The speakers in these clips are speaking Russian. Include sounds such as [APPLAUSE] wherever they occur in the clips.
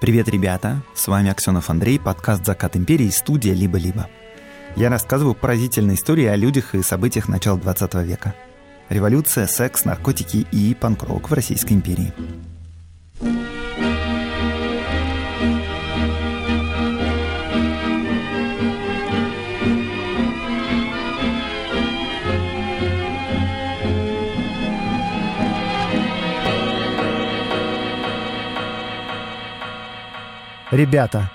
Привет, ребята! С вами Аксенов Андрей, подкаст «Закат империи», студия «Либо-либо». Я рассказываю поразительные истории о людях и событиях начала 20 века. Революция, секс, наркотики и панк-рок в Российской империи. Ребята,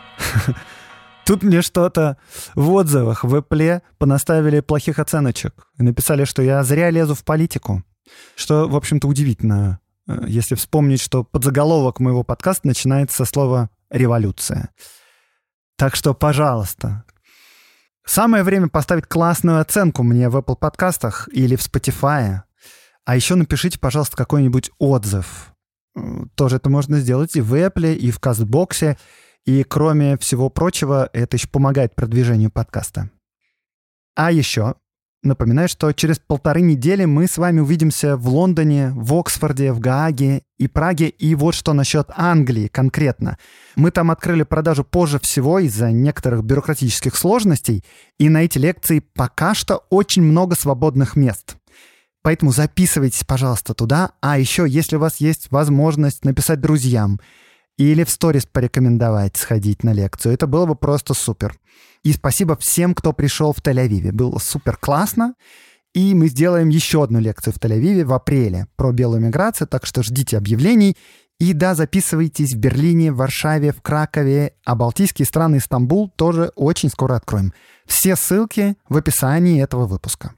[LAUGHS] тут мне что-то в отзывах в Apple понаставили плохих оценочек и написали, что я зря лезу в политику. Что, в общем-то, удивительно, э, если вспомнить, что подзаголовок моего подкаста начинается со слова «революция». Так что, пожалуйста, самое время поставить классную оценку мне в Apple подкастах или в Spotify. А еще напишите, пожалуйста, какой-нибудь отзыв. Э, тоже это можно сделать и в Apple, и в Кастбоксе, и кроме всего прочего, это еще помогает продвижению подкаста. А еще напоминаю, что через полторы недели мы с вами увидимся в Лондоне, в Оксфорде, в Гааге и Праге. И вот что насчет Англии конкретно. Мы там открыли продажу позже всего из-за некоторых бюрократических сложностей, и на эти лекции пока что очень много свободных мест. Поэтому записывайтесь, пожалуйста, туда. А еще, если у вас есть возможность написать друзьям – или в сторис порекомендовать сходить на лекцию. Это было бы просто супер. И спасибо всем, кто пришел в Тель-Авиве. Было супер классно. И мы сделаем еще одну лекцию в Тель-Авиве в апреле про белую миграцию, так что ждите объявлений. И да, записывайтесь в Берлине, в Варшаве, в Кракове, а Балтийские страны и Стамбул тоже очень скоро откроем. Все ссылки в описании этого выпуска.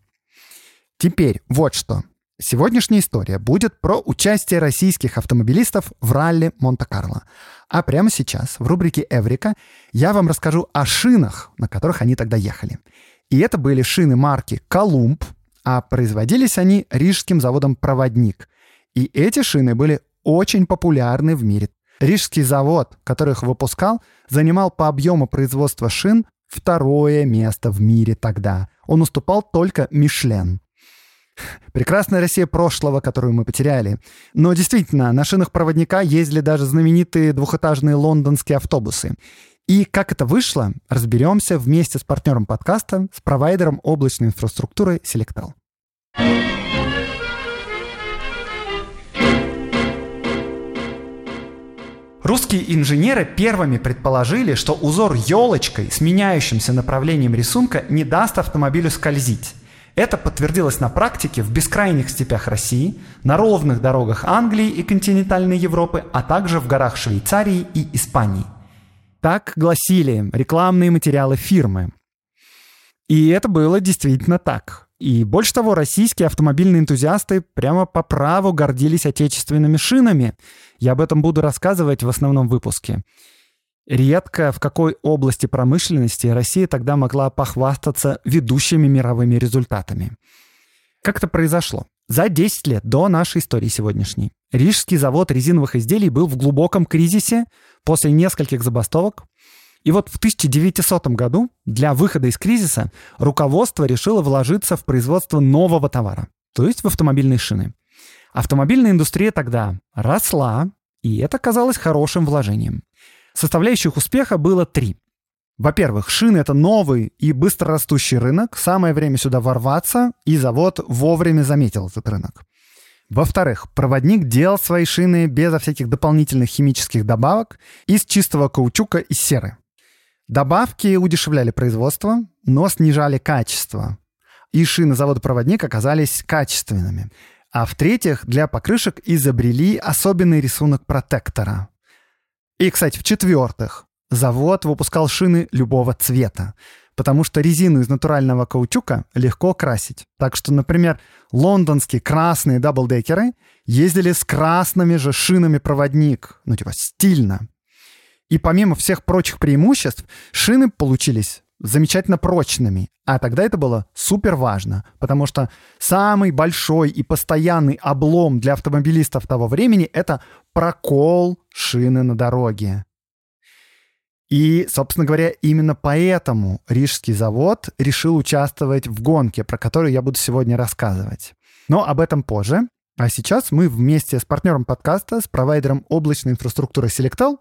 Теперь вот что. Сегодняшняя история будет про участие российских автомобилистов в ралли Монте-Карло. А прямо сейчас в рубрике «Эврика» я вам расскажу о шинах, на которых они тогда ехали. И это были шины марки «Колумб», а производились они рижским заводом «Проводник». И эти шины были очень популярны в мире. Рижский завод, который их выпускал, занимал по объему производства шин второе место в мире тогда. Он уступал только «Мишлен». Прекрасная Россия прошлого, которую мы потеряли. Но действительно, на шинах проводника ездили даже знаменитые двухэтажные лондонские автобусы. И как это вышло, разберемся вместе с партнером подкаста, с провайдером облачной инфраструктуры Selectal. Русские инженеры первыми предположили, что узор елочкой с меняющимся направлением рисунка не даст автомобилю скользить. Это подтвердилось на практике в бескрайних степях России, на ровных дорогах Англии и континентальной Европы, а также в горах Швейцарии и Испании. Так гласили рекламные материалы фирмы. И это было действительно так. И больше того, российские автомобильные энтузиасты прямо по праву гордились отечественными шинами. Я об этом буду рассказывать в основном выпуске. Редко в какой области промышленности Россия тогда могла похвастаться ведущими мировыми результатами. Как это произошло? За 10 лет до нашей истории сегодняшней Рижский завод резиновых изделий был в глубоком кризисе после нескольких забастовок. И вот в 1900 году для выхода из кризиса руководство решило вложиться в производство нового товара, то есть в автомобильные шины. Автомобильная индустрия тогда росла, и это казалось хорошим вложением. Составляющих успеха было три. Во-первых, шины — это новый и быстрорастущий рынок, самое время сюда ворваться, и завод вовремя заметил этот рынок. Во-вторых, проводник делал свои шины безо всяких дополнительных химических добавок из чистого каучука и серы. Добавки удешевляли производство, но снижали качество. И шины завода «Проводник» оказались качественными. А в-третьих, для покрышек изобрели особенный рисунок протектора. И, кстати, в-четвертых, завод выпускал шины любого цвета, потому что резину из натурального каучука легко красить. Так что, например, лондонские красные даблдекеры ездили с красными же шинами проводник, ну типа стильно. И помимо всех прочих преимуществ, шины получились замечательно прочными. А тогда это было супер важно, потому что самый большой и постоянный облом для автомобилистов того времени — это прокол шины на дороге. И, собственно говоря, именно поэтому Рижский завод решил участвовать в гонке, про которую я буду сегодня рассказывать. Но об этом позже. А сейчас мы вместе с партнером подкаста, с провайдером облачной инфраструктуры Selectal,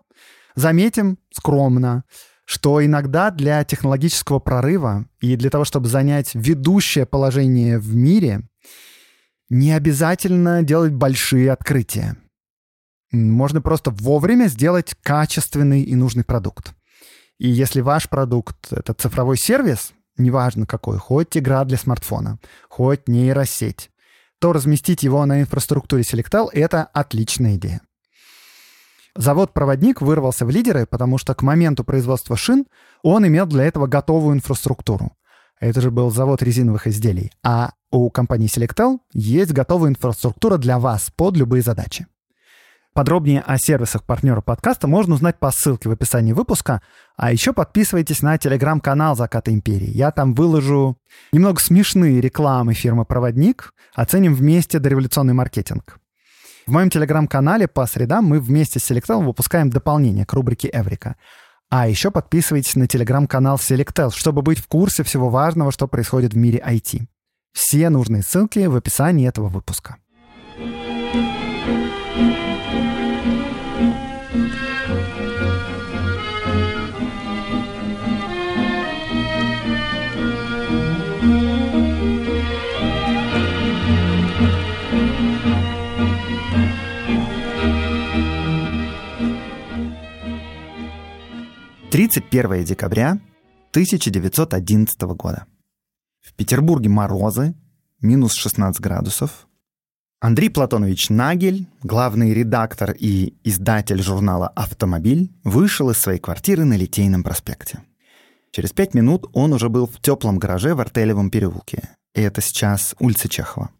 Заметим скромно, что иногда для технологического прорыва и для того, чтобы занять ведущее положение в мире, не обязательно делать большие открытия. Можно просто вовремя сделать качественный и нужный продукт. И если ваш продукт — это цифровой сервис, неважно какой, хоть игра для смартфона, хоть нейросеть, то разместить его на инфраструктуре Selectel — это отличная идея. Завод-проводник вырвался в лидеры, потому что к моменту производства шин он имел для этого готовую инфраструктуру. Это же был завод резиновых изделий. А у компании Selectel есть готовая инфраструктура для вас под любые задачи. Подробнее о сервисах партнера подкаста можно узнать по ссылке в описании выпуска. А еще подписывайтесь на телеграм-канал «Заката империи». Я там выложу немного смешные рекламы фирмы «Проводник». Оценим вместе дореволюционный маркетинг. В моем телеграм-канале по средам мы вместе с Selectel выпускаем дополнение к рубрике «Эврика». А еще подписывайтесь на телеграм-канал Selectel, чтобы быть в курсе всего важного, что происходит в мире IT. Все нужные ссылки в описании этого выпуска. 31 декабря 1911 года. В Петербурге морозы, минус 16 градусов. Андрей Платонович Нагель, главный редактор и издатель журнала «Автомобиль», вышел из своей квартиры на Литейном проспекте. Через пять минут он уже был в теплом гараже в Артелевом переулке. И это сейчас улица Чехова.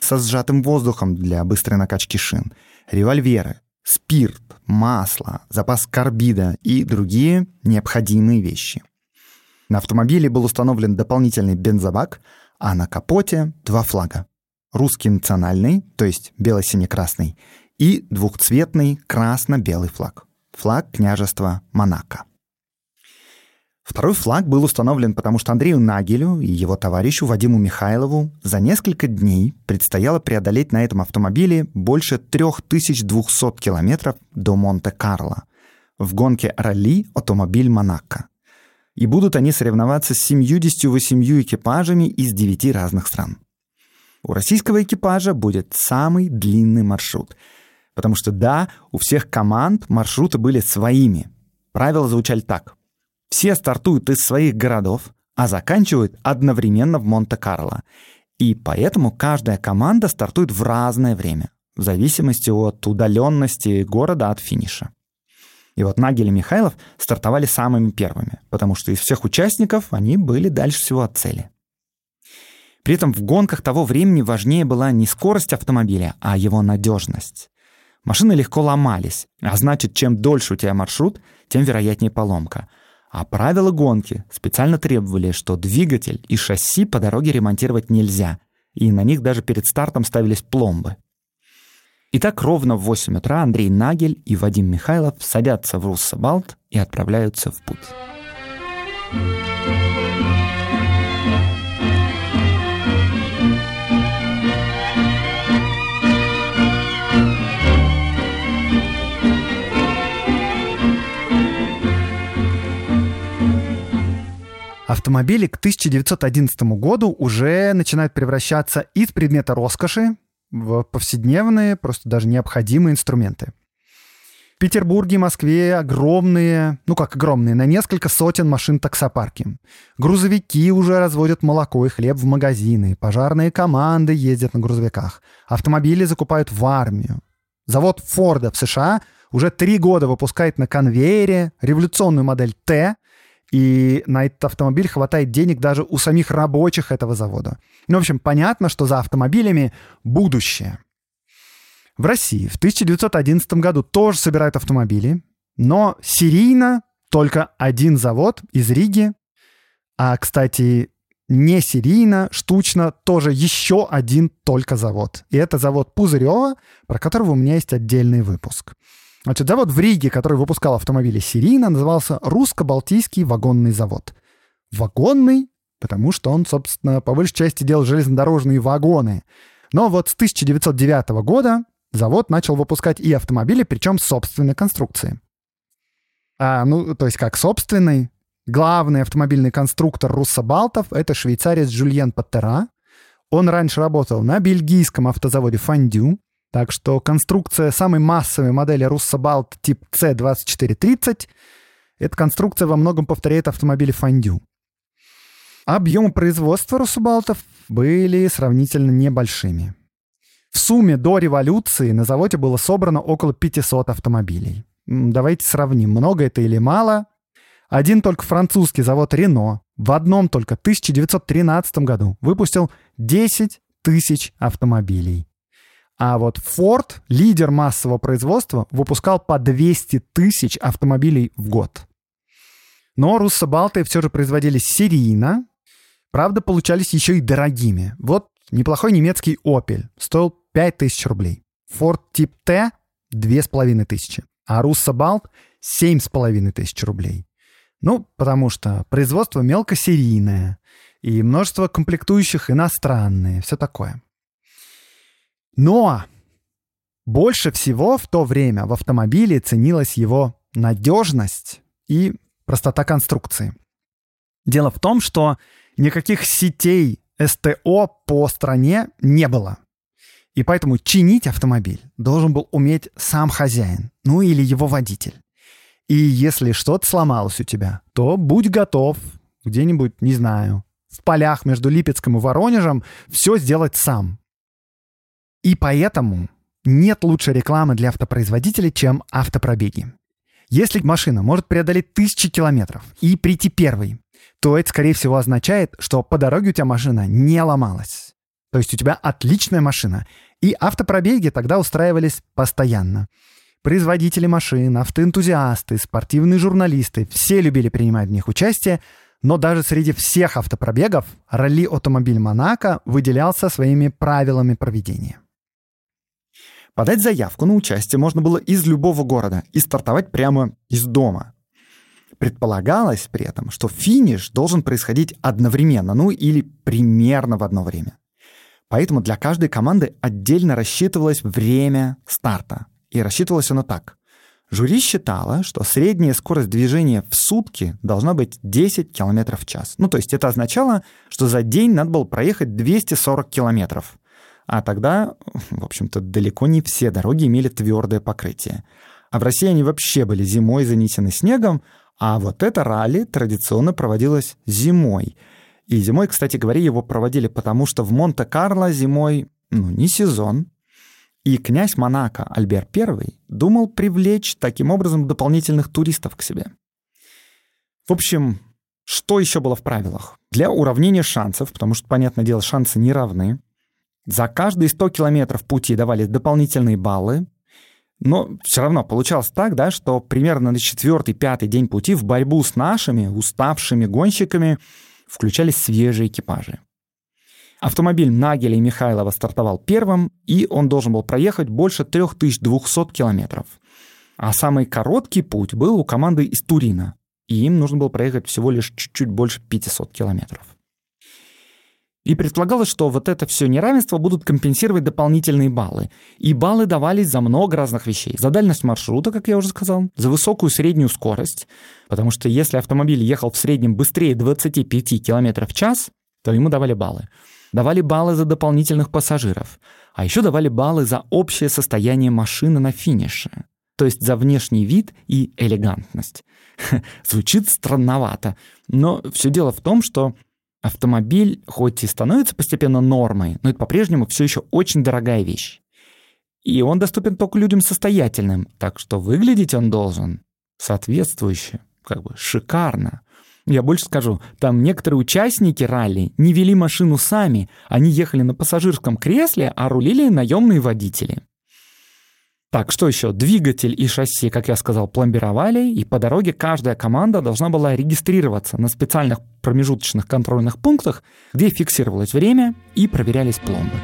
Со сжатым воздухом для быстрой накачки шин, револьверы, спирт, масло, запас карбида и другие необходимые вещи. На автомобиле был установлен дополнительный бензобак, а на капоте два флага. Русский национальный, то есть бело-сине-красный, и двухцветный красно-белый флаг. Флаг княжества Монако. Второй флаг был установлен, потому что Андрею Нагелю и его товарищу Вадиму Михайлову за несколько дней предстояло преодолеть на этом автомобиле больше 3200 километров до Монте-Карло в гонке ралли «Автомобиль Монако». И будут они соревноваться с 78 экипажами из 9 разных стран. У российского экипажа будет самый длинный маршрут. Потому что да, у всех команд маршруты были своими. Правила звучали так. Все стартуют из своих городов, а заканчивают одновременно в Монте-Карло. И поэтому каждая команда стартует в разное время, в зависимости от удаленности города от финиша. И вот Нагель и Михайлов стартовали самыми первыми, потому что из всех участников они были дальше всего от цели. При этом в гонках того времени важнее была не скорость автомобиля, а его надежность. Машины легко ломались, а значит, чем дольше у тебя маршрут, тем вероятнее поломка – а правила гонки специально требовали, что двигатель и шасси по дороге ремонтировать нельзя, и на них даже перед стартом ставились пломбы. Итак, ровно в 8 утра Андрей Нагель и Вадим Михайлов садятся в Руссобалт и отправляются в путь. Автомобили к 1911 году уже начинают превращаться из предмета роскоши в повседневные, просто даже необходимые инструменты. В Петербурге Москве огромные, ну как огромные, на несколько сотен машин таксопарки. Грузовики уже разводят молоко и хлеб в магазины, пожарные команды ездят на грузовиках, автомобили закупают в армию. Завод Форда в США уже три года выпускает на конвейере революционную модель Т, и на этот автомобиль хватает денег даже у самих рабочих этого завода. Ну, в общем, понятно, что за автомобилями будущее. В России в 1911 году тоже собирают автомобили, но серийно только один завод из Риги, а, кстати, не серийно, штучно, тоже еще один только завод. И это завод Пузырева, про которого у меня есть отдельный выпуск. Значит, завод в Риге, который выпускал автомобили серийно, назывался Русско-Балтийский вагонный завод. Вагонный, потому что он, собственно, по большей части делал железнодорожные вагоны. Но вот с 1909 года завод начал выпускать и автомобили, причем собственной конструкции. А, ну, то есть как собственный. Главный автомобильный конструктор руссобалтов — это швейцарец Жюльен Паттера. Он раньше работал на бельгийском автозаводе Фандю, так что конструкция самой массовой модели Руссобалт тип C2430 эта конструкция во многом повторяет автомобили Фандю. Объемы производства Руссобалтов были сравнительно небольшими. В сумме до революции на заводе было собрано около 500 автомобилей. Давайте сравним, много это или мало. Один только французский завод Рено в одном только 1913 году выпустил 10 тысяч автомобилей. А вот Ford, лидер массового производства, выпускал по 200 тысяч автомобилей в год. Но руссобалты все же производились серийно, правда, получались еще и дорогими. Вот неплохой немецкий Opel стоил 5000 рублей. Ford Tip T — 2500, а руссобалт — 7500 рублей. Ну, потому что производство мелкосерийное, и множество комплектующих иностранные, все такое. Но больше всего в то время в автомобиле ценилась его надежность и простота конструкции. Дело в том, что никаких сетей СТО по стране не было. И поэтому чинить автомобиль должен был уметь сам хозяин, ну или его водитель. И если что-то сломалось у тебя, то будь готов где-нибудь, не знаю, в полях между Липецком и Воронежем все сделать сам. И поэтому нет лучшей рекламы для автопроизводителей, чем автопробеги. Если машина может преодолеть тысячи километров и прийти первой, то это, скорее всего, означает, что по дороге у тебя машина не ломалась. То есть у тебя отличная машина. И автопробеги тогда устраивались постоянно. Производители машин, автоэнтузиасты, спортивные журналисты — все любили принимать в них участие, но даже среди всех автопробегов ралли-автомобиль Монако выделялся своими правилами проведения. Подать заявку на участие можно было из любого города и стартовать прямо из дома. Предполагалось при этом, что финиш должен происходить одновременно, ну или примерно в одно время. Поэтому для каждой команды отдельно рассчитывалось время старта. И рассчитывалось оно так. Жюри считало, что средняя скорость движения в сутки должна быть 10 км в час. Ну, то есть это означало, что за день надо было проехать 240 километров. А тогда, в общем-то, далеко не все дороги имели твердое покрытие. А в России они вообще были зимой занесены снегом, а вот это ралли традиционно проводилось зимой. И зимой, кстати говоря, его проводили потому, что в Монте-Карло зимой ну, не сезон, и князь Монако Альбер I думал привлечь таким образом дополнительных туристов к себе. В общем, что еще было в правилах? Для уравнения шансов, потому что, понятное дело, шансы не равны, за каждые 100 километров пути давались дополнительные баллы, но все равно получалось так, да, что примерно на четвертый-пятый день пути в борьбу с нашими уставшими гонщиками включались свежие экипажи. Автомобиль Нагеля и Михайлова стартовал первым, и он должен был проехать больше 3200 километров. А самый короткий путь был у команды из Турина, и им нужно было проехать всего лишь чуть-чуть больше 500 километров. И предполагалось, что вот это все неравенство будут компенсировать дополнительные баллы. И баллы давались за много разных вещей. За дальность маршрута, как я уже сказал, за высокую среднюю скорость, потому что если автомобиль ехал в среднем быстрее 25 км в час, то ему давали баллы давали баллы за дополнительных пассажиров, а еще давали баллы за общее состояние машины на финише, то есть за внешний вид и элегантность. [LAUGHS] Звучит странновато, но все дело в том, что автомобиль хоть и становится постепенно нормой, но это по-прежнему все еще очень дорогая вещь. И он доступен только людям состоятельным, так что выглядеть он должен соответствующе, как бы шикарно. Я больше скажу, там некоторые участники ралли не вели машину сами, они ехали на пассажирском кресле, а рулили наемные водители. Так, что еще? Двигатель и шасси, как я сказал, пломбировали, и по дороге каждая команда должна была регистрироваться на специальных промежуточных контрольных пунктах, где фиксировалось время и проверялись пломбы.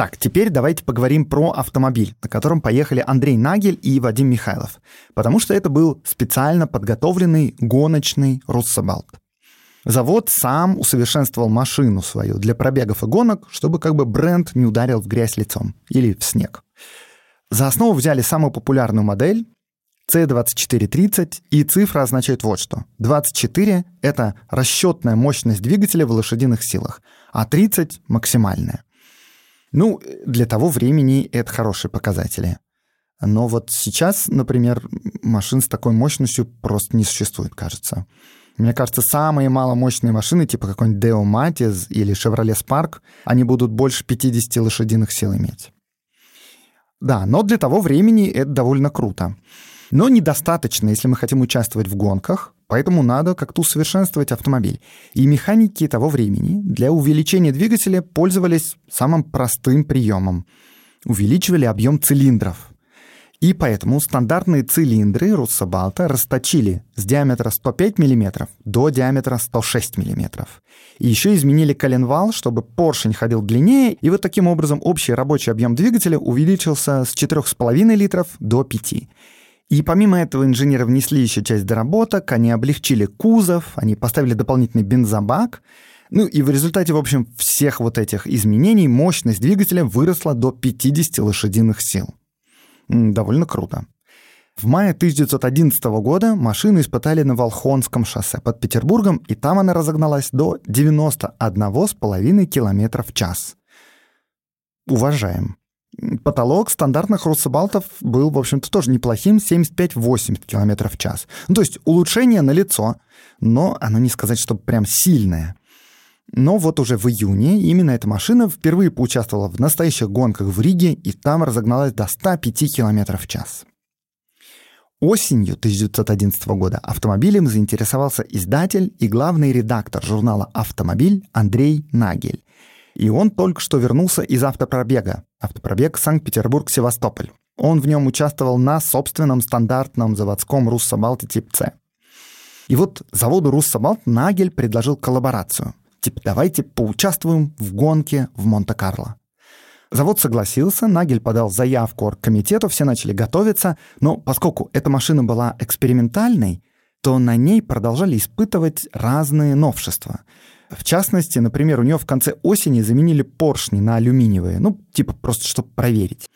Так, теперь давайте поговорим про автомобиль, на котором поехали Андрей Нагель и Вадим Михайлов, потому что это был специально подготовленный гоночный Руссобалт. Завод сам усовершенствовал машину свою для пробегов и гонок, чтобы как бы бренд не ударил в грязь лицом или в снег. За основу взяли самую популярную модель C2430, и цифра означает вот что. 24 — это расчетная мощность двигателя в лошадиных силах, а 30 — максимальная. Ну, для того времени это хорошие показатели. Но вот сейчас, например, машин с такой мощностью просто не существует, кажется. Мне кажется, самые маломощные машины, типа какой-нибудь Deo Matiz или Chevrolet Spark, они будут больше 50 лошадиных сил иметь. Да, но для того времени это довольно круто. Но недостаточно, если мы хотим участвовать в гонках, поэтому надо как-то усовершенствовать автомобиль. И механики того времени для увеличения двигателя пользовались самым простым приемом. Увеличивали объем цилиндров. И поэтому стандартные цилиндры Руссобалта расточили с диаметра 105 мм до диаметра 106 мм. И еще изменили коленвал, чтобы поршень ходил длиннее, и вот таким образом общий рабочий объем двигателя увеличился с 4,5 литров до 5. И помимо этого инженеры внесли еще часть доработок, они облегчили кузов, они поставили дополнительный бензобак, ну и в результате, в общем, всех вот этих изменений мощность двигателя выросла до 50 лошадиных сил. Довольно круто. В мае 1911 года машину испытали на Волхонском шоссе под Петербургом, и там она разогналась до 91,5 км в час. Уважаем. Потолок стандартных руссобалтов был, в общем-то, тоже неплохим, 75-80 км в час. Ну, то есть улучшение на лицо, но оно не сказать, что прям сильное. Но вот уже в июне именно эта машина впервые поучаствовала в настоящих гонках в Риге и там разогналась до 105 км в час. Осенью 1911 года автомобилем заинтересовался издатель и главный редактор журнала «Автомобиль» Андрей Нагель. И он только что вернулся из автопробега. Автопробег Санкт-Петербург-Севастополь. Он в нем участвовал на собственном стандартном заводском Руссобалте тип С. И вот заводу Руссобалт Нагель предложил коллаборацию. Типа, давайте поучаствуем в гонке в Монте-Карло. Завод согласился, Нагель подал заявку оргкомитету, все начали готовиться, но поскольку эта машина была экспериментальной, то на ней продолжали испытывать разные новшества. В частности, например, у нее в конце осени заменили поршни на алюминиевые, ну, типа просто чтобы проверить.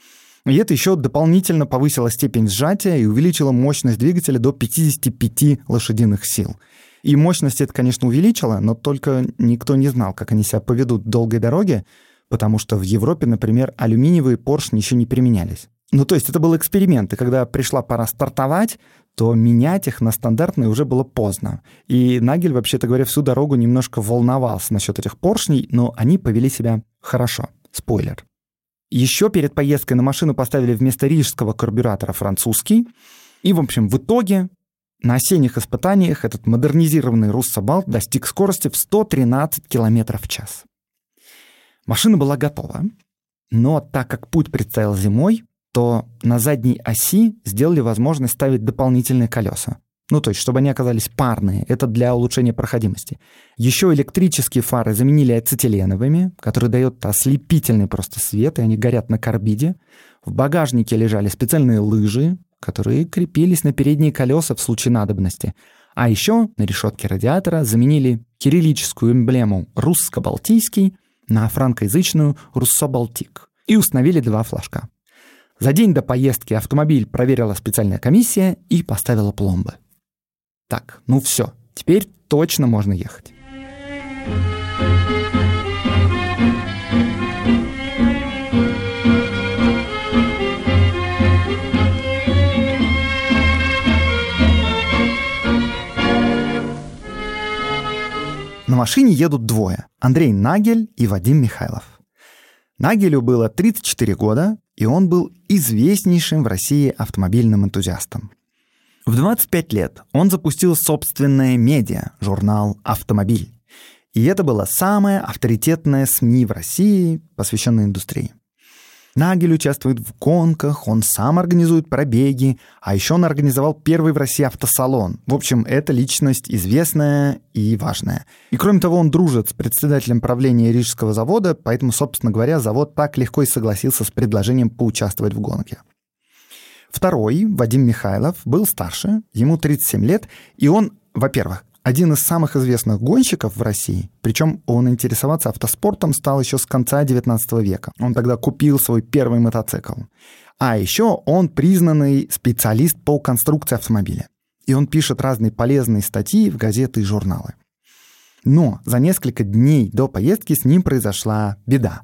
И это еще дополнительно повысило степень сжатия и увеличило мощность двигателя до 55 лошадиных сил. И мощность это, конечно, увеличило, но только никто не знал, как они себя поведут в долгой дороге, потому что в Европе, например, алюминиевые поршни еще не применялись. Ну, то есть это был эксперимент, и когда пришла пора стартовать, то менять их на стандартные уже было поздно. И Нагель, вообще-то говоря, всю дорогу немножко волновался насчет этих поршней, но они повели себя хорошо. Спойлер. Еще перед поездкой на машину поставили вместо рижского карбюратора французский. И, в общем, в итоге на осенних испытаниях этот модернизированный Руссобалт достиг скорости в 113 км в час. Машина была готова, но так как путь предстоял зимой, то на задней оси сделали возможность ставить дополнительные колеса. Ну, то есть, чтобы они оказались парные. Это для улучшения проходимости. Еще электрические фары заменили ацетиленовыми, которые дают ослепительный просто свет, и они горят на карбиде. В багажнике лежали специальные лыжи, которые крепились на передние колеса в случае надобности. А еще на решетке радиатора заменили кириллическую эмблему «Русско-Балтийский» на франкоязычную «Руссо-Балтик» и установили два флажка. За день до поездки автомобиль проверила специальная комиссия и поставила пломбы. Так, ну все, теперь точно можно ехать. На машине едут двое – Андрей Нагель и Вадим Михайлов. Нагелю было 34 года, и он был известнейшим в России автомобильным энтузиастом. В 25 лет он запустил собственное медиа, журнал «Автомобиль». И это была самая авторитетная СМИ в России, посвященная индустрии. Нагель участвует в гонках, он сам организует пробеги, а еще он организовал первый в России автосалон. В общем, это личность известная и важная. И кроме того, он дружит с председателем правления Рижского завода, поэтому, собственно говоря, завод так легко и согласился с предложением поучаствовать в гонке. Второй, Вадим Михайлов, был старше, ему 37 лет, и он, во-первых, один из самых известных гонщиков в России, причем он интересоваться автоспортом стал еще с конца 19 века. Он тогда купил свой первый мотоцикл. А еще он признанный специалист по конструкции автомобиля. И он пишет разные полезные статьи в газеты и журналы. Но за несколько дней до поездки с ним произошла беда.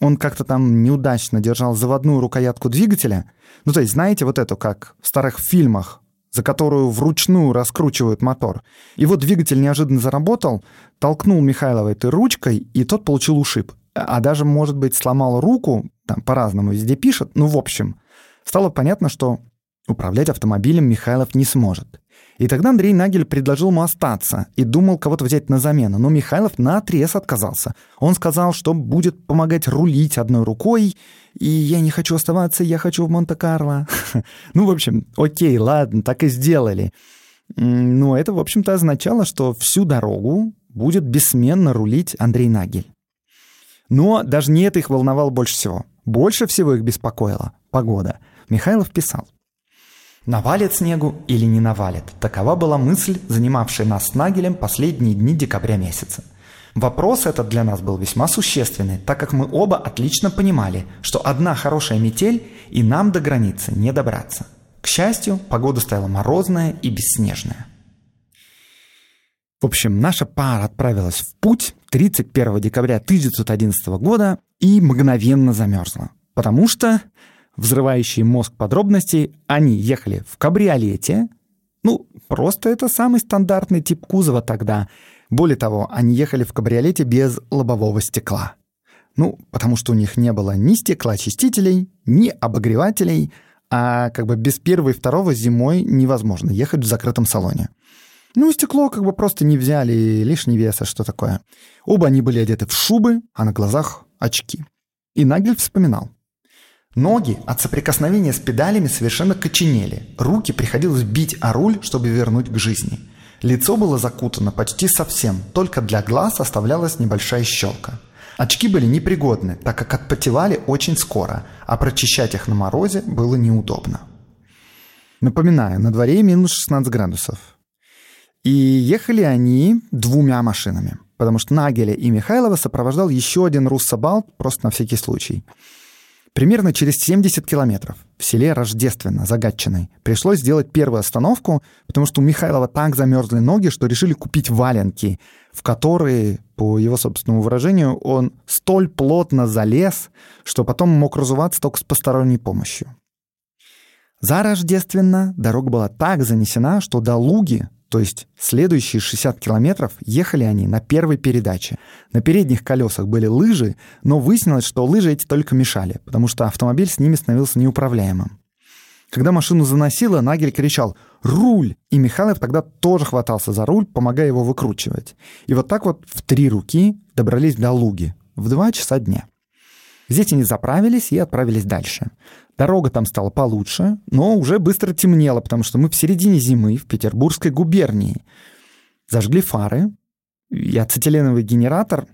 Он как-то там неудачно держал заводную рукоятку двигателя. Ну, то есть, знаете, вот эту, как в старых фильмах за которую вручную раскручивают мотор. И вот двигатель неожиданно заработал, толкнул Михайлова этой ручкой, и тот получил ушиб. А даже, может быть, сломал руку, там по-разному везде пишет, ну, в общем, стало понятно, что управлять автомобилем Михайлов не сможет. И тогда Андрей Нагель предложил ему остаться и думал кого-то взять на замену, но Михайлов наотрез отказался. Он сказал, что будет помогать рулить одной рукой, и я не хочу оставаться, я хочу в Монте-Карло. [LAUGHS] Ну, в общем, окей, ладно, так и сделали. Но это, в общем-то, означало, что всю дорогу будет бессменно рулить Андрей Нагель. Но даже не это их волновало больше всего. Больше всего их беспокоила погода. Михайлов писал. Навалит снегу или не навалит? Такова была мысль, занимавшая нас с Нагелем последние дни декабря месяца. Вопрос этот для нас был весьма существенный, так как мы оба отлично понимали, что одна хорошая метель и нам до границы не добраться. К счастью, погода стояла морозная и бесснежная. В общем, наша пара отправилась в путь 31 декабря 1911 года и мгновенно замерзла. Потому что взрывающие мозг подробностей, они ехали в кабриолете. Ну, просто это самый стандартный тип кузова тогда. Более того, они ехали в кабриолете без лобового стекла. Ну, потому что у них не было ни стеклоочистителей, ни обогревателей, а как бы без первого и второго зимой невозможно ехать в закрытом салоне. Ну, стекло как бы просто не взяли, лишний веса, что такое. Оба они были одеты в шубы, а на глазах очки. И Нагель вспоминал. Ноги от соприкосновения с педалями совершенно коченели. Руки приходилось бить о руль, чтобы вернуть к жизни. Лицо было закутано почти совсем, только для глаз оставлялась небольшая щелка. Очки были непригодны, так как отпотевали очень скоро, а прочищать их на морозе было неудобно. Напоминаю, на дворе минус 16 градусов. И ехали они двумя машинами, потому что Нагеля и Михайлова сопровождал еще один руссобалт, просто на всякий случай – Примерно через 70 километров в селе Рождественно, Загатчиной, пришлось сделать первую остановку, потому что у Михайлова так замерзли ноги, что решили купить валенки, в которые, по его собственному выражению, он столь плотно залез, что потом мог разуваться только с посторонней помощью. За Рождественно дорога была так занесена, что до Луги то есть следующие 60 километров ехали они на первой передаче. На передних колесах были лыжи, но выяснилось, что лыжи эти только мешали, потому что автомобиль с ними становился неуправляемым. Когда машину заносило, Нагель кричал «Руль!» И Михайлов тогда тоже хватался за руль, помогая его выкручивать. И вот так вот в три руки добрались до Луги в два часа дня. Здесь они заправились и отправились дальше. Дорога там стала получше, но уже быстро темнело, потому что мы в середине зимы в Петербургской губернии. Зажгли фары, и ацетиленовый генератор.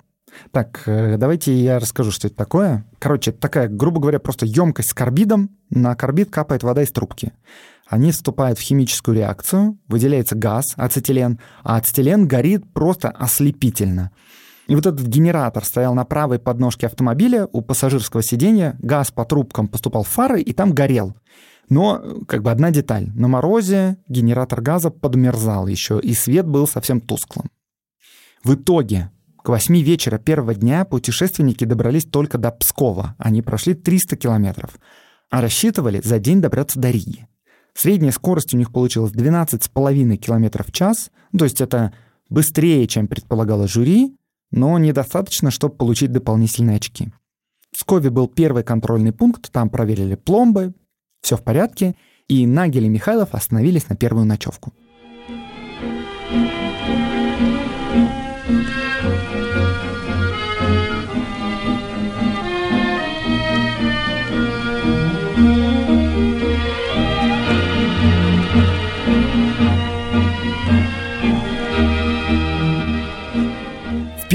Так, э, давайте я расскажу, что это такое. Короче, это такая, грубо говоря, просто емкость с карбидом. На карбид капает вода из трубки. Они вступают в химическую реакцию, выделяется газ, ацетилен, а ацетилен горит просто ослепительно – и вот этот генератор стоял на правой подножке автомобиля у пассажирского сиденья, газ по трубкам поступал в фары и там горел. Но как бы одна деталь. На морозе генератор газа подмерзал еще, и свет был совсем тусклым. В итоге к восьми вечера первого дня путешественники добрались только до Пскова. Они прошли 300 километров. А рассчитывали за день добраться до Риги. Средняя скорость у них получилась 12,5 километров в час. То есть это быстрее, чем предполагало жюри, но недостаточно, чтобы получить дополнительные очки. В Скове был первый контрольный пункт, там проверили пломбы, все в порядке, и Нагель и Михайлов остановились на первую ночевку.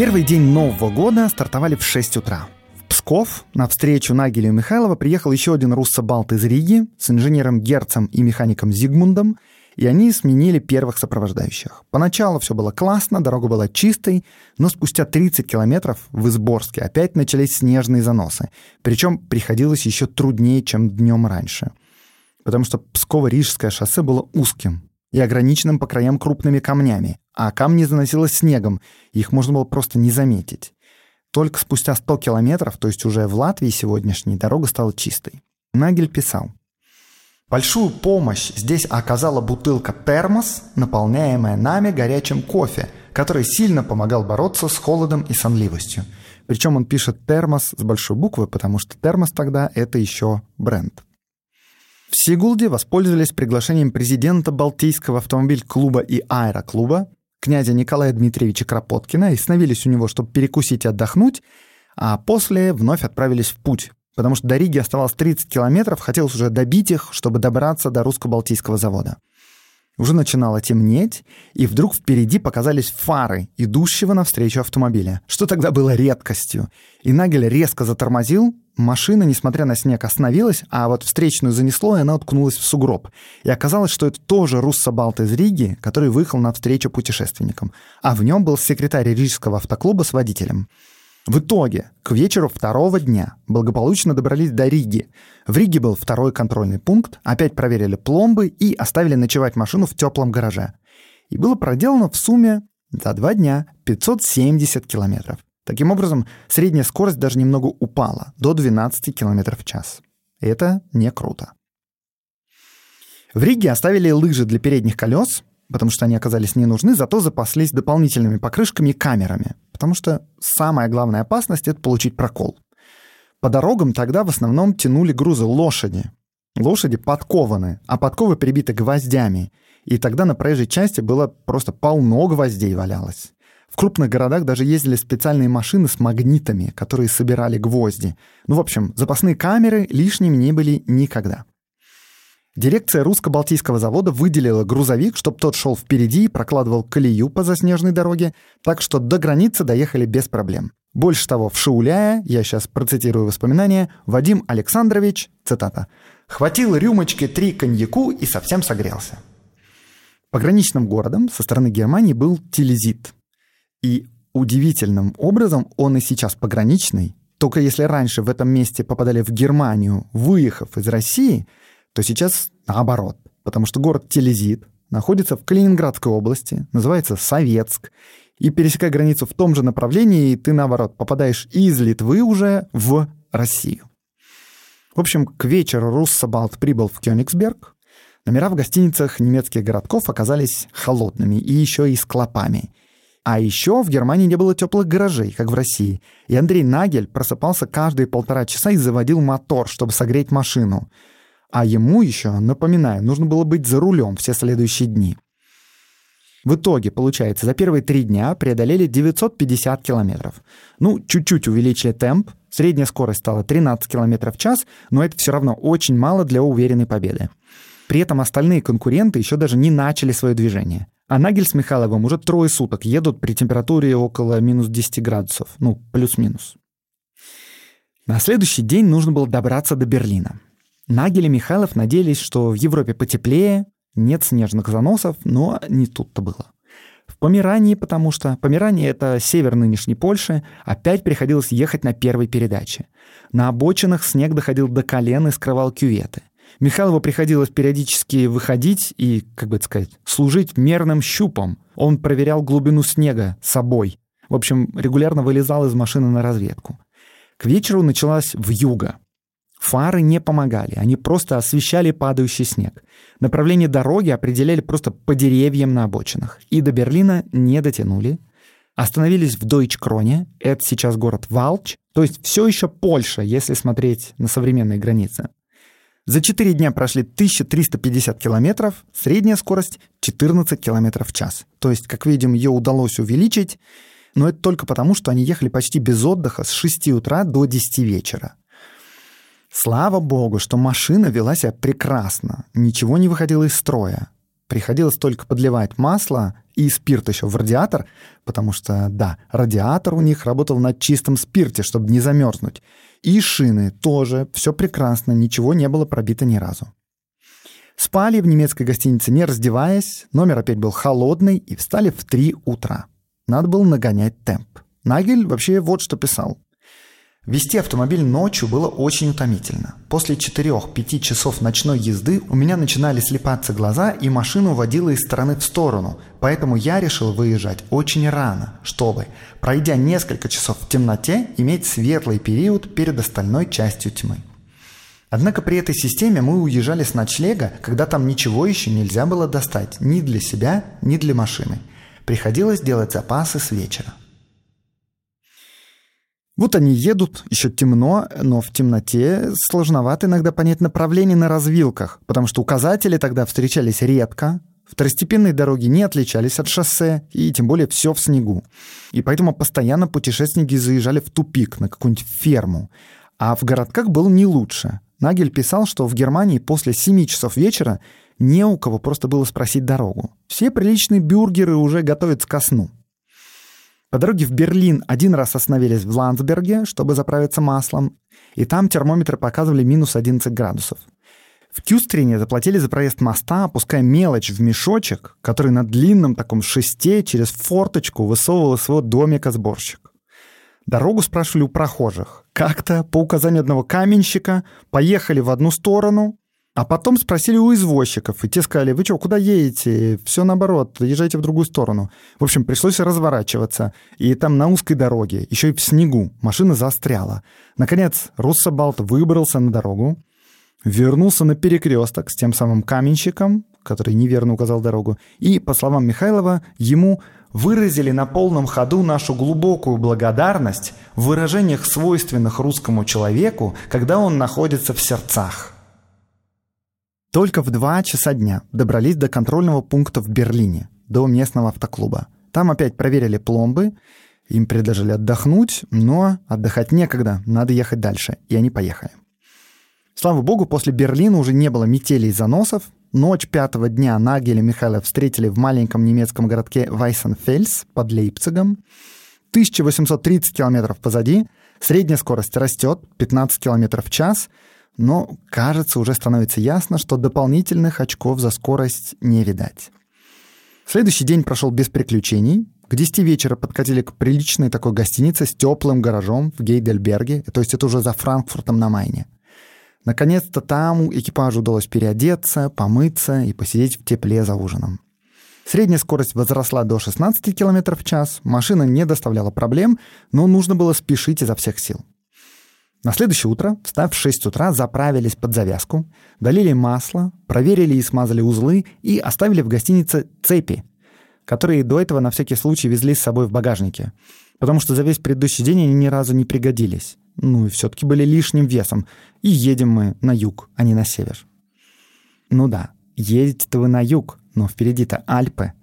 Первый день Нового года стартовали в 6 утра. В Псков на встречу Нагеля и Михайлова приехал еще один руссобалт из Риги с инженером Герцем и механиком Зигмундом, и они сменили первых сопровождающих. Поначалу все было классно, дорога была чистой, но спустя 30 километров в Изборске опять начались снежные заносы. Причем приходилось еще труднее, чем днем раньше. Потому что Псково-Рижское шоссе было узким и ограниченным по краям крупными камнями, а камни заносилось снегом, их можно было просто не заметить. Только спустя 100 километров, то есть уже в Латвии сегодняшней, дорога стала чистой. Нагель писал. Большую помощь здесь оказала бутылка термос, наполняемая нами горячим кофе, который сильно помогал бороться с холодом и сонливостью. Причем он пишет термос с большой буквы, потому что термос тогда это еще бренд. В Сигулде воспользовались приглашением президента Балтийского автомобиль-клуба и аэроклуба, князя Николая Дмитриевича Кропоткина, и остановились у него, чтобы перекусить и отдохнуть, а после вновь отправились в путь потому что до Риги оставалось 30 километров, хотелось уже добить их, чтобы добраться до русско-балтийского завода. Уже начинало темнеть, и вдруг впереди показались фары идущего навстречу автомобиля, что тогда было редкостью. И Нагель резко затормозил, машина, несмотря на снег, остановилась, а вот встречную занесло, и она уткнулась в сугроб. И оказалось, что это тоже руссобалт из Риги, который выехал навстречу путешественникам. А в нем был секретарь рижского автоклуба с водителем. В итоге, к вечеру второго дня благополучно добрались до Риги. В Риге был второй контрольный пункт, опять проверили пломбы и оставили ночевать машину в теплом гараже. И было проделано в сумме за два дня 570 километров. Таким образом, средняя скорость даже немного упала, до 12 километров в час. Это не круто. В Риге оставили лыжи для передних колес, потому что они оказались не нужны, зато запаслись дополнительными покрышками и камерами, потому что самая главная опасность — это получить прокол. По дорогам тогда в основном тянули грузы лошади. Лошади подкованы, а подковы прибиты гвоздями, и тогда на проезжей части было просто полно гвоздей валялось. В крупных городах даже ездили специальные машины с магнитами, которые собирали гвозди. Ну, в общем, запасные камеры лишними не были никогда. Дирекция русско-балтийского завода выделила грузовик, чтобы тот шел впереди и прокладывал колею по заснеженной дороге, так что до границы доехали без проблем. Больше того, в Шауляе, я сейчас процитирую воспоминания, Вадим Александрович, цитата, «хватил рюмочки три коньяку и совсем согрелся». Пограничным городом со стороны Германии был Телезит. И удивительным образом он и сейчас пограничный, только если раньше в этом месте попадали в Германию, выехав из России – то сейчас наоборот, потому что город Телезит находится в Калининградской области, называется Советск, и пересекая границу в том же направлении, ты, наоборот, попадаешь из Литвы уже в Россию. В общем, к вечеру Руссобалт прибыл в Кёнигсберг. Номера в гостиницах немецких городков оказались холодными и еще и с клопами. А еще в Германии не было теплых гаражей, как в России. И Андрей Нагель просыпался каждые полтора часа и заводил мотор, чтобы согреть машину. А ему еще, напоминаю, нужно было быть за рулем все следующие дни. В итоге, получается, за первые три дня преодолели 950 километров. Ну, чуть-чуть увеличили темп, средняя скорость стала 13 километров в час, но это все равно очень мало для уверенной победы. При этом остальные конкуренты еще даже не начали свое движение. А Нагель с Михайловым уже трое суток едут при температуре около минус 10 градусов, ну, плюс-минус. На следующий день нужно было добраться до Берлина. Нагель и Михайлов надеялись, что в Европе потеплее, нет снежных заносов, но не тут-то было. В Померании, потому что Померания — это север нынешней Польши, опять приходилось ехать на первой передаче. На обочинах снег доходил до колен и скрывал кюветы. Михайлову приходилось периодически выходить и, как бы это сказать, служить мерным щупом. Он проверял глубину снега собой. В общем, регулярно вылезал из машины на разведку. К вечеру началась вьюга. Фары не помогали, они просто освещали падающий снег. Направление дороги определяли просто по деревьям на обочинах. И до Берлина не дотянули. Остановились в Дойчкроне, это сейчас город Валч, то есть все еще Польша, если смотреть на современные границы. За 4 дня прошли 1350 километров, средняя скорость 14 километров в час. То есть, как видим, ее удалось увеличить, но это только потому, что они ехали почти без отдыха с 6 утра до 10 вечера. Слава богу, что машина вела себя прекрасно, ничего не выходило из строя. приходилось только подливать масло и спирт еще в радиатор, потому что, да, радиатор у них работал на чистом спирте, чтобы не замерзнуть. И шины тоже, все прекрасно, ничего не было пробито ни разу. Спали в немецкой гостинице не раздеваясь, номер опять был холодный и встали в 3 утра. Надо было нагонять темп. Нагель вообще вот что писал. Вести автомобиль ночью было очень утомительно. После 4-5 часов ночной езды у меня начинали слепаться глаза, и машину водила из стороны в сторону, поэтому я решил выезжать очень рано, чтобы, пройдя несколько часов в темноте, иметь светлый период перед остальной частью тьмы. Однако при этой системе мы уезжали с ночлега, когда там ничего еще нельзя было достать ни для себя, ни для машины. Приходилось делать запасы с вечера. Вот они едут, еще темно, но в темноте сложновато иногда понять направление на развилках, потому что указатели тогда встречались редко, второстепенные дороги не отличались от шоссе, и тем более все в снегу. И поэтому постоянно путешественники заезжали в тупик, на какую-нибудь ферму. А в городках было не лучше. Нагель писал, что в Германии после 7 часов вечера не у кого просто было спросить дорогу. Все приличные бюргеры уже готовятся ко сну. По дороге в Берлин один раз остановились в Ландсберге, чтобы заправиться маслом, и там термометры показывали минус 11 градусов. В Кюстрине заплатили за проезд моста, опуская мелочь в мешочек, который на длинном таком шесте через форточку высовывал из своего домика сборщик. Дорогу спрашивали у прохожих. Как-то, по указанию одного каменщика, поехали в одну сторону, а потом спросили у извозчиков, и те сказали, вы что, куда едете? Все наоборот, езжайте в другую сторону. В общем, пришлось разворачиваться. И там на узкой дороге, еще и в снегу, машина застряла. Наконец, Руссобалт выбрался на дорогу, вернулся на перекресток с тем самым каменщиком, который неверно указал дорогу, и, по словам Михайлова, ему выразили на полном ходу нашу глубокую благодарность в выражениях, свойственных русскому человеку, когда он находится в сердцах. Только в два часа дня добрались до контрольного пункта в Берлине, до местного автоклуба. Там опять проверили пломбы, им предложили отдохнуть, но отдыхать некогда, надо ехать дальше, и они поехали. Слава богу, после Берлина уже не было метели и заносов. Ночь пятого дня Нагель и Михайла встретили в маленьком немецком городке Вайсенфельс под Лейпцигом. 1830 километров позади, средняя скорость растет, 15 километров в час — но, кажется, уже становится ясно, что дополнительных очков за скорость не видать. Следующий день прошел без приключений. К 10 вечера подкатили к приличной такой гостинице с теплым гаражом в Гейдельберге, то есть это уже за Франкфуртом на Майне. Наконец-то там экипажу удалось переодеться, помыться и посидеть в тепле за ужином. Средняя скорость возросла до 16 км в час, машина не доставляла проблем, но нужно было спешить изо всех сил. На следующее утро, встав в 6 утра, заправились под завязку, долили масло, проверили и смазали узлы и оставили в гостинице цепи, которые до этого на всякий случай везли с собой в багажнике, потому что за весь предыдущий день они ни разу не пригодились. Ну и все-таки были лишним весом. И едем мы на юг, а не на север. Ну да, едете-то вы на юг, но впереди-то Альпы.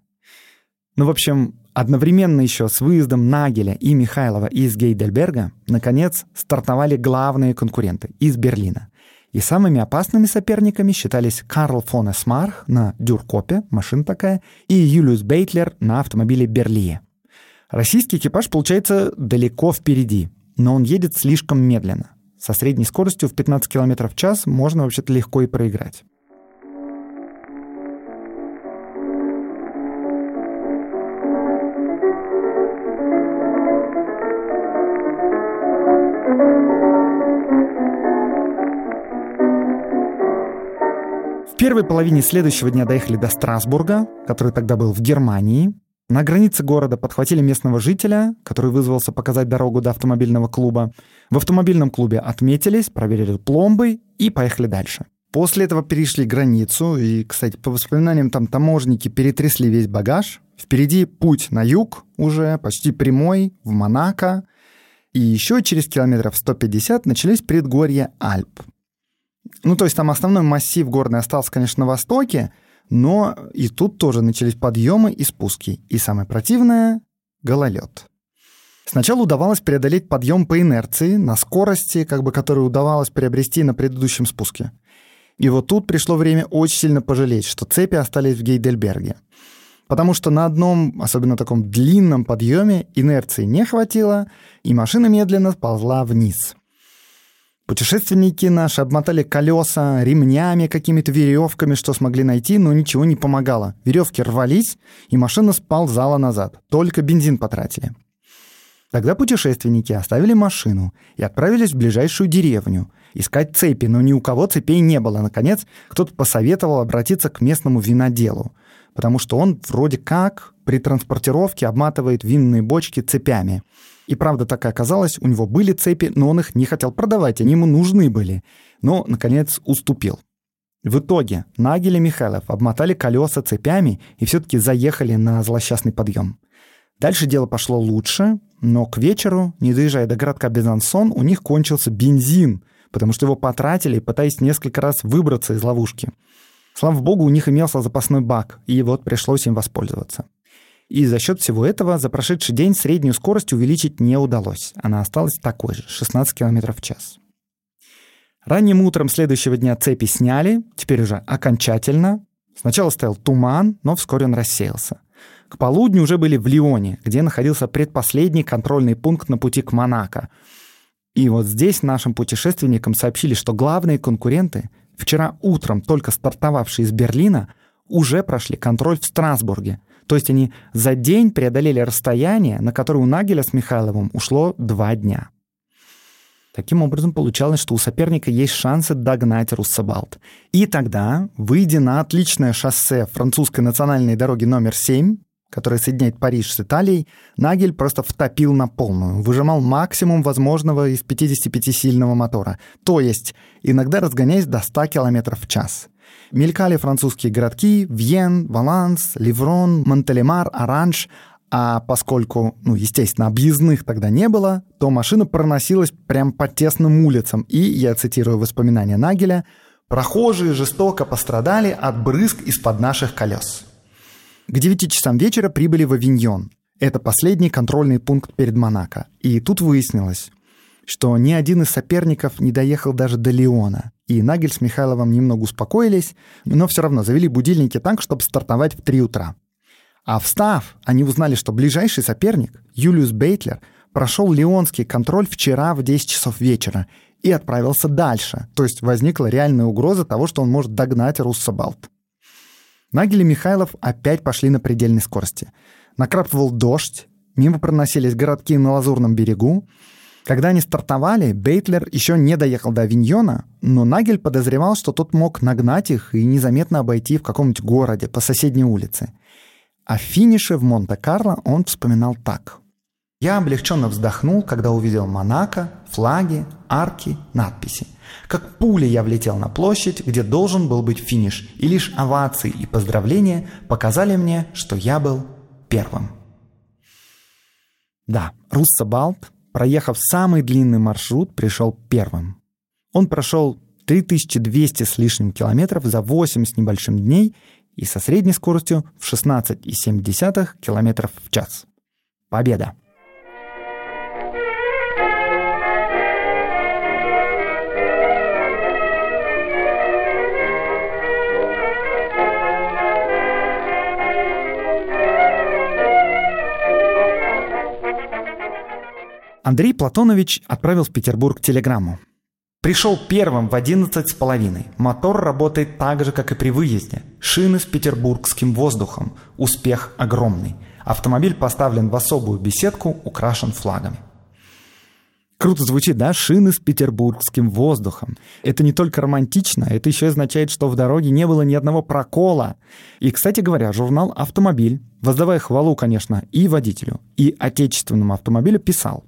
Ну, в общем, Одновременно еще с выездом Нагеля и Михайлова из Гейдельберга, наконец, стартовали главные конкуренты из Берлина. И самыми опасными соперниками считались Карл фон Эсмарх на Дюркопе, машина такая, и Юлиус Бейтлер на автомобиле Берлие. Российский экипаж, получается, далеко впереди, но он едет слишком медленно. Со средней скоростью в 15 км в час можно вообще-то легко и проиграть. Первой половине следующего дня доехали до Страсбурга, который тогда был в Германии. На границе города подхватили местного жителя, который вызвался показать дорогу до автомобильного клуба. В автомобильном клубе отметились, проверили пломбы и поехали дальше. После этого перешли границу, и, кстати, по воспоминаниям, там таможники перетрясли весь багаж. Впереди путь на юг, уже почти прямой, в Монако. И еще через километров 150 начались предгорья Альп. Ну, то есть там основной массив горный остался, конечно, на востоке, но и тут тоже начались подъемы и спуски. И самое противное — гололед. Сначала удавалось преодолеть подъем по инерции на скорости, как бы, которую удавалось приобрести на предыдущем спуске. И вот тут пришло время очень сильно пожалеть, что цепи остались в Гейдельберге. Потому что на одном, особенно таком длинном подъеме, инерции не хватило, и машина медленно сползла вниз. Путешественники наши обмотали колеса ремнями, какими-то веревками, что смогли найти, но ничего не помогало. Веревки рвались, и машина сползала назад. Только бензин потратили. Тогда путешественники оставили машину и отправились в ближайшую деревню искать цепи, но ни у кого цепей не было. Наконец, кто-то посоветовал обратиться к местному виноделу, потому что он вроде как при транспортировке обматывает винные бочки цепями. И правда так и оказалось, у него были цепи, но он их не хотел продавать, они ему нужны были. Но, наконец, уступил. В итоге Нагель и Михайлов обмотали колеса цепями и все-таки заехали на злосчастный подъем. Дальше дело пошло лучше, но к вечеру, не доезжая до городка Безансон, у них кончился бензин, потому что его потратили, пытаясь несколько раз выбраться из ловушки. Слава богу, у них имелся запасной бак, и вот пришлось им воспользоваться. И за счет всего этого за прошедший день среднюю скорость увеличить не удалось. Она осталась такой же, 16 км в час. Ранним утром следующего дня цепи сняли, теперь уже окончательно. Сначала стоял туман, но вскоре он рассеялся. К полудню уже были в Лионе, где находился предпоследний контрольный пункт на пути к Монако. И вот здесь нашим путешественникам сообщили, что главные конкуренты, вчера утром только стартовавшие из Берлина, уже прошли контроль в Страсбурге. То есть они за день преодолели расстояние, на которое у Нагеля с Михайловым ушло два дня. Таким образом, получалось, что у соперника есть шансы догнать Руссобалт. И тогда, выйдя на отличное шоссе французской национальной дороги номер 7, который соединяет Париж с Италией, Нагель просто втопил на полную, выжимал максимум возможного из 55-сильного мотора, то есть иногда разгоняясь до 100 км в час. Мелькали французские городки Вьен, Валанс, Ливрон, Монтелемар, Оранж, а поскольку, ну, естественно, объездных тогда не было, то машина проносилась прямо по тесным улицам, и, я цитирую воспоминания Нагеля, «Прохожие жестоко пострадали от брызг из-под наших колес». К 9 часам вечера прибыли в Авиньон. Это последний контрольный пункт перед Монако. И тут выяснилось, что ни один из соперников не доехал даже до Леона. И Нагель с Михайловым немного успокоились, но все равно завели будильники так, чтобы стартовать в 3 утра. А встав, они узнали, что ближайший соперник, Юлиус Бейтлер, прошел леонский контроль вчера в 10 часов вечера и отправился дальше. То есть возникла реальная угроза того, что он может догнать Руссобалт. Нагель и Михайлов опять пошли на предельной скорости. Накрапывал дождь, мимо проносились городки на Лазурном берегу. Когда они стартовали, Бейтлер еще не доехал до Авиньона, но Нагель подозревал, что тот мог нагнать их и незаметно обойти в каком-нибудь городе по соседней улице. О финише в Монте-Карло он вспоминал так. «Я облегченно вздохнул, когда увидел Монако, флаги, арки, надписи. Как пуля я влетел на площадь, где должен был быть финиш, и лишь овации и поздравления показали мне, что я был первым. Да, Руссо Балт, проехав самый длинный маршрут, пришел первым. Он прошел 3200 с лишним километров за 8 с небольшим дней и со средней скоростью в 16,7 километров в час. Победа! Андрей Платонович отправил в Петербург телеграмму. Пришел первым в одиннадцать с половиной. Мотор работает так же, как и при выезде. Шины с петербургским воздухом. Успех огромный. Автомобиль поставлен в особую беседку, украшен флагами. Круто звучит, да? Шины с петербургским воздухом. Это не только романтично, это еще означает, что в дороге не было ни одного прокола. И, кстати говоря, журнал «Автомобиль», воздавая хвалу, конечно, и водителю, и отечественному автомобилю, писал –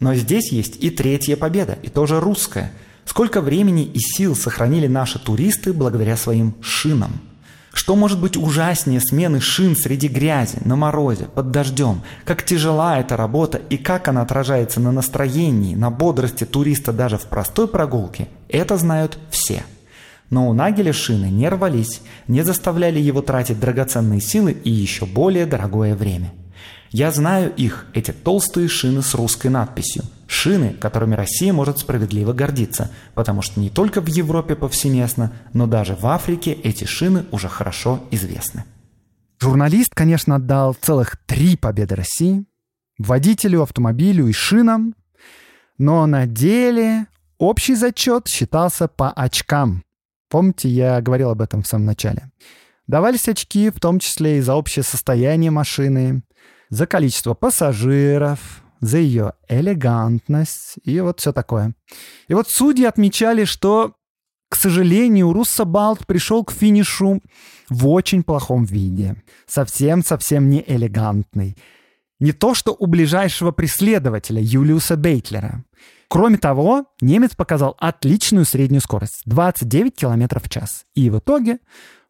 но здесь есть и третья победа, и тоже русская. Сколько времени и сил сохранили наши туристы благодаря своим шинам. Что может быть ужаснее смены шин среди грязи, на морозе, под дождем? Как тяжела эта работа и как она отражается на настроении, на бодрости туриста даже в простой прогулке, это знают все. Но у Нагеля шины не рвались, не заставляли его тратить драгоценные силы и еще более дорогое время. Я знаю их, эти толстые шины с русской надписью. Шины, которыми Россия может справедливо гордиться, потому что не только в Европе повсеместно, но даже в Африке эти шины уже хорошо известны. Журналист, конечно, отдал целых три победы России водителю, автомобилю и шинам, но на деле общий зачет считался по очкам. Помните, я говорил об этом в самом начале. Давались очки, в том числе и за общее состояние машины, за количество пассажиров, за ее элегантность и вот все такое. И вот судьи отмечали, что, к сожалению, Руссобалт пришел к финишу в очень плохом виде. Совсем-совсем не элегантный. Не то, что у ближайшего преследователя Юлиуса Бейтлера. Кроме того, немец показал отличную среднюю скорость – 29 км в час. И в итоге,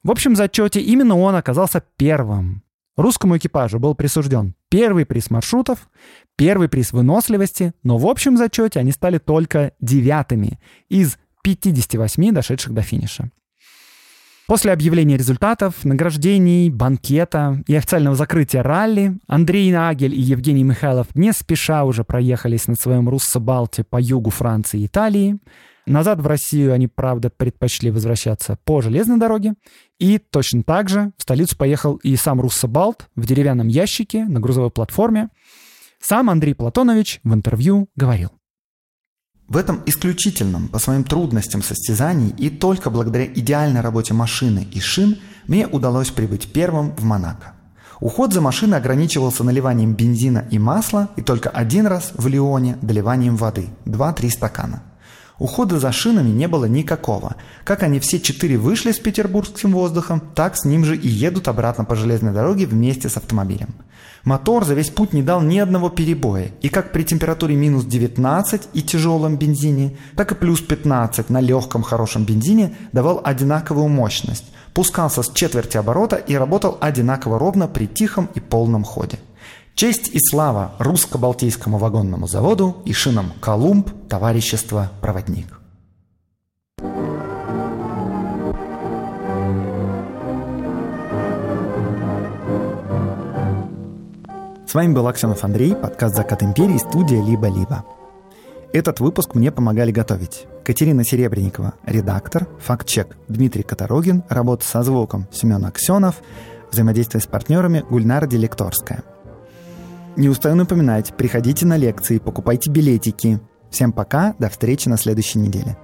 в общем зачете, именно он оказался первым. Русскому экипажу был присужден первый приз маршрутов, первый приз выносливости, но в общем зачете они стали только девятыми из 58 дошедших до финиша. После объявления результатов, награждений, банкета и официального закрытия ралли Андрей Нагель и Евгений Михайлов не спеша уже проехались на своем Руссо-Балте по югу Франции и Италии. Назад в Россию они, правда, предпочли возвращаться по железной дороге. И точно так же в столицу поехал и сам Руссо-Балт в деревянном ящике на грузовой платформе. Сам Андрей Платонович в интервью говорил. В этом исключительном по своим трудностям состязаний и только благодаря идеальной работе машины и шин мне удалось прибыть первым в Монако. Уход за машиной ограничивался наливанием бензина и масла и только один раз в Лионе доливанием воды – 2-3 стакана. Ухода за шинами не было никакого. Как они все четыре вышли с петербургским воздухом, так с ним же и едут обратно по железной дороге вместе с автомобилем. Мотор за весь путь не дал ни одного перебоя, и как при температуре минус 19 и тяжелом бензине, так и плюс 15 на легком хорошем бензине давал одинаковую мощность, пускался с четверти оборота и работал одинаково ровно при тихом и полном ходе. Честь и слава русско-балтийскому вагонному заводу и шинам «Колумб» товарищества «Проводник». С вами был Аксенов Андрей, подкаст «Закат империи», студия «Либо-либо». Этот выпуск мне помогали готовить Катерина Серебренникова, редактор, факт-чек Дмитрий Которогин, работа со звуком Семен Аксенов, взаимодействие с партнерами Гульнара Делекторская. Не устаю напоминать, приходите на лекции, покупайте билетики. Всем пока, до встречи на следующей неделе.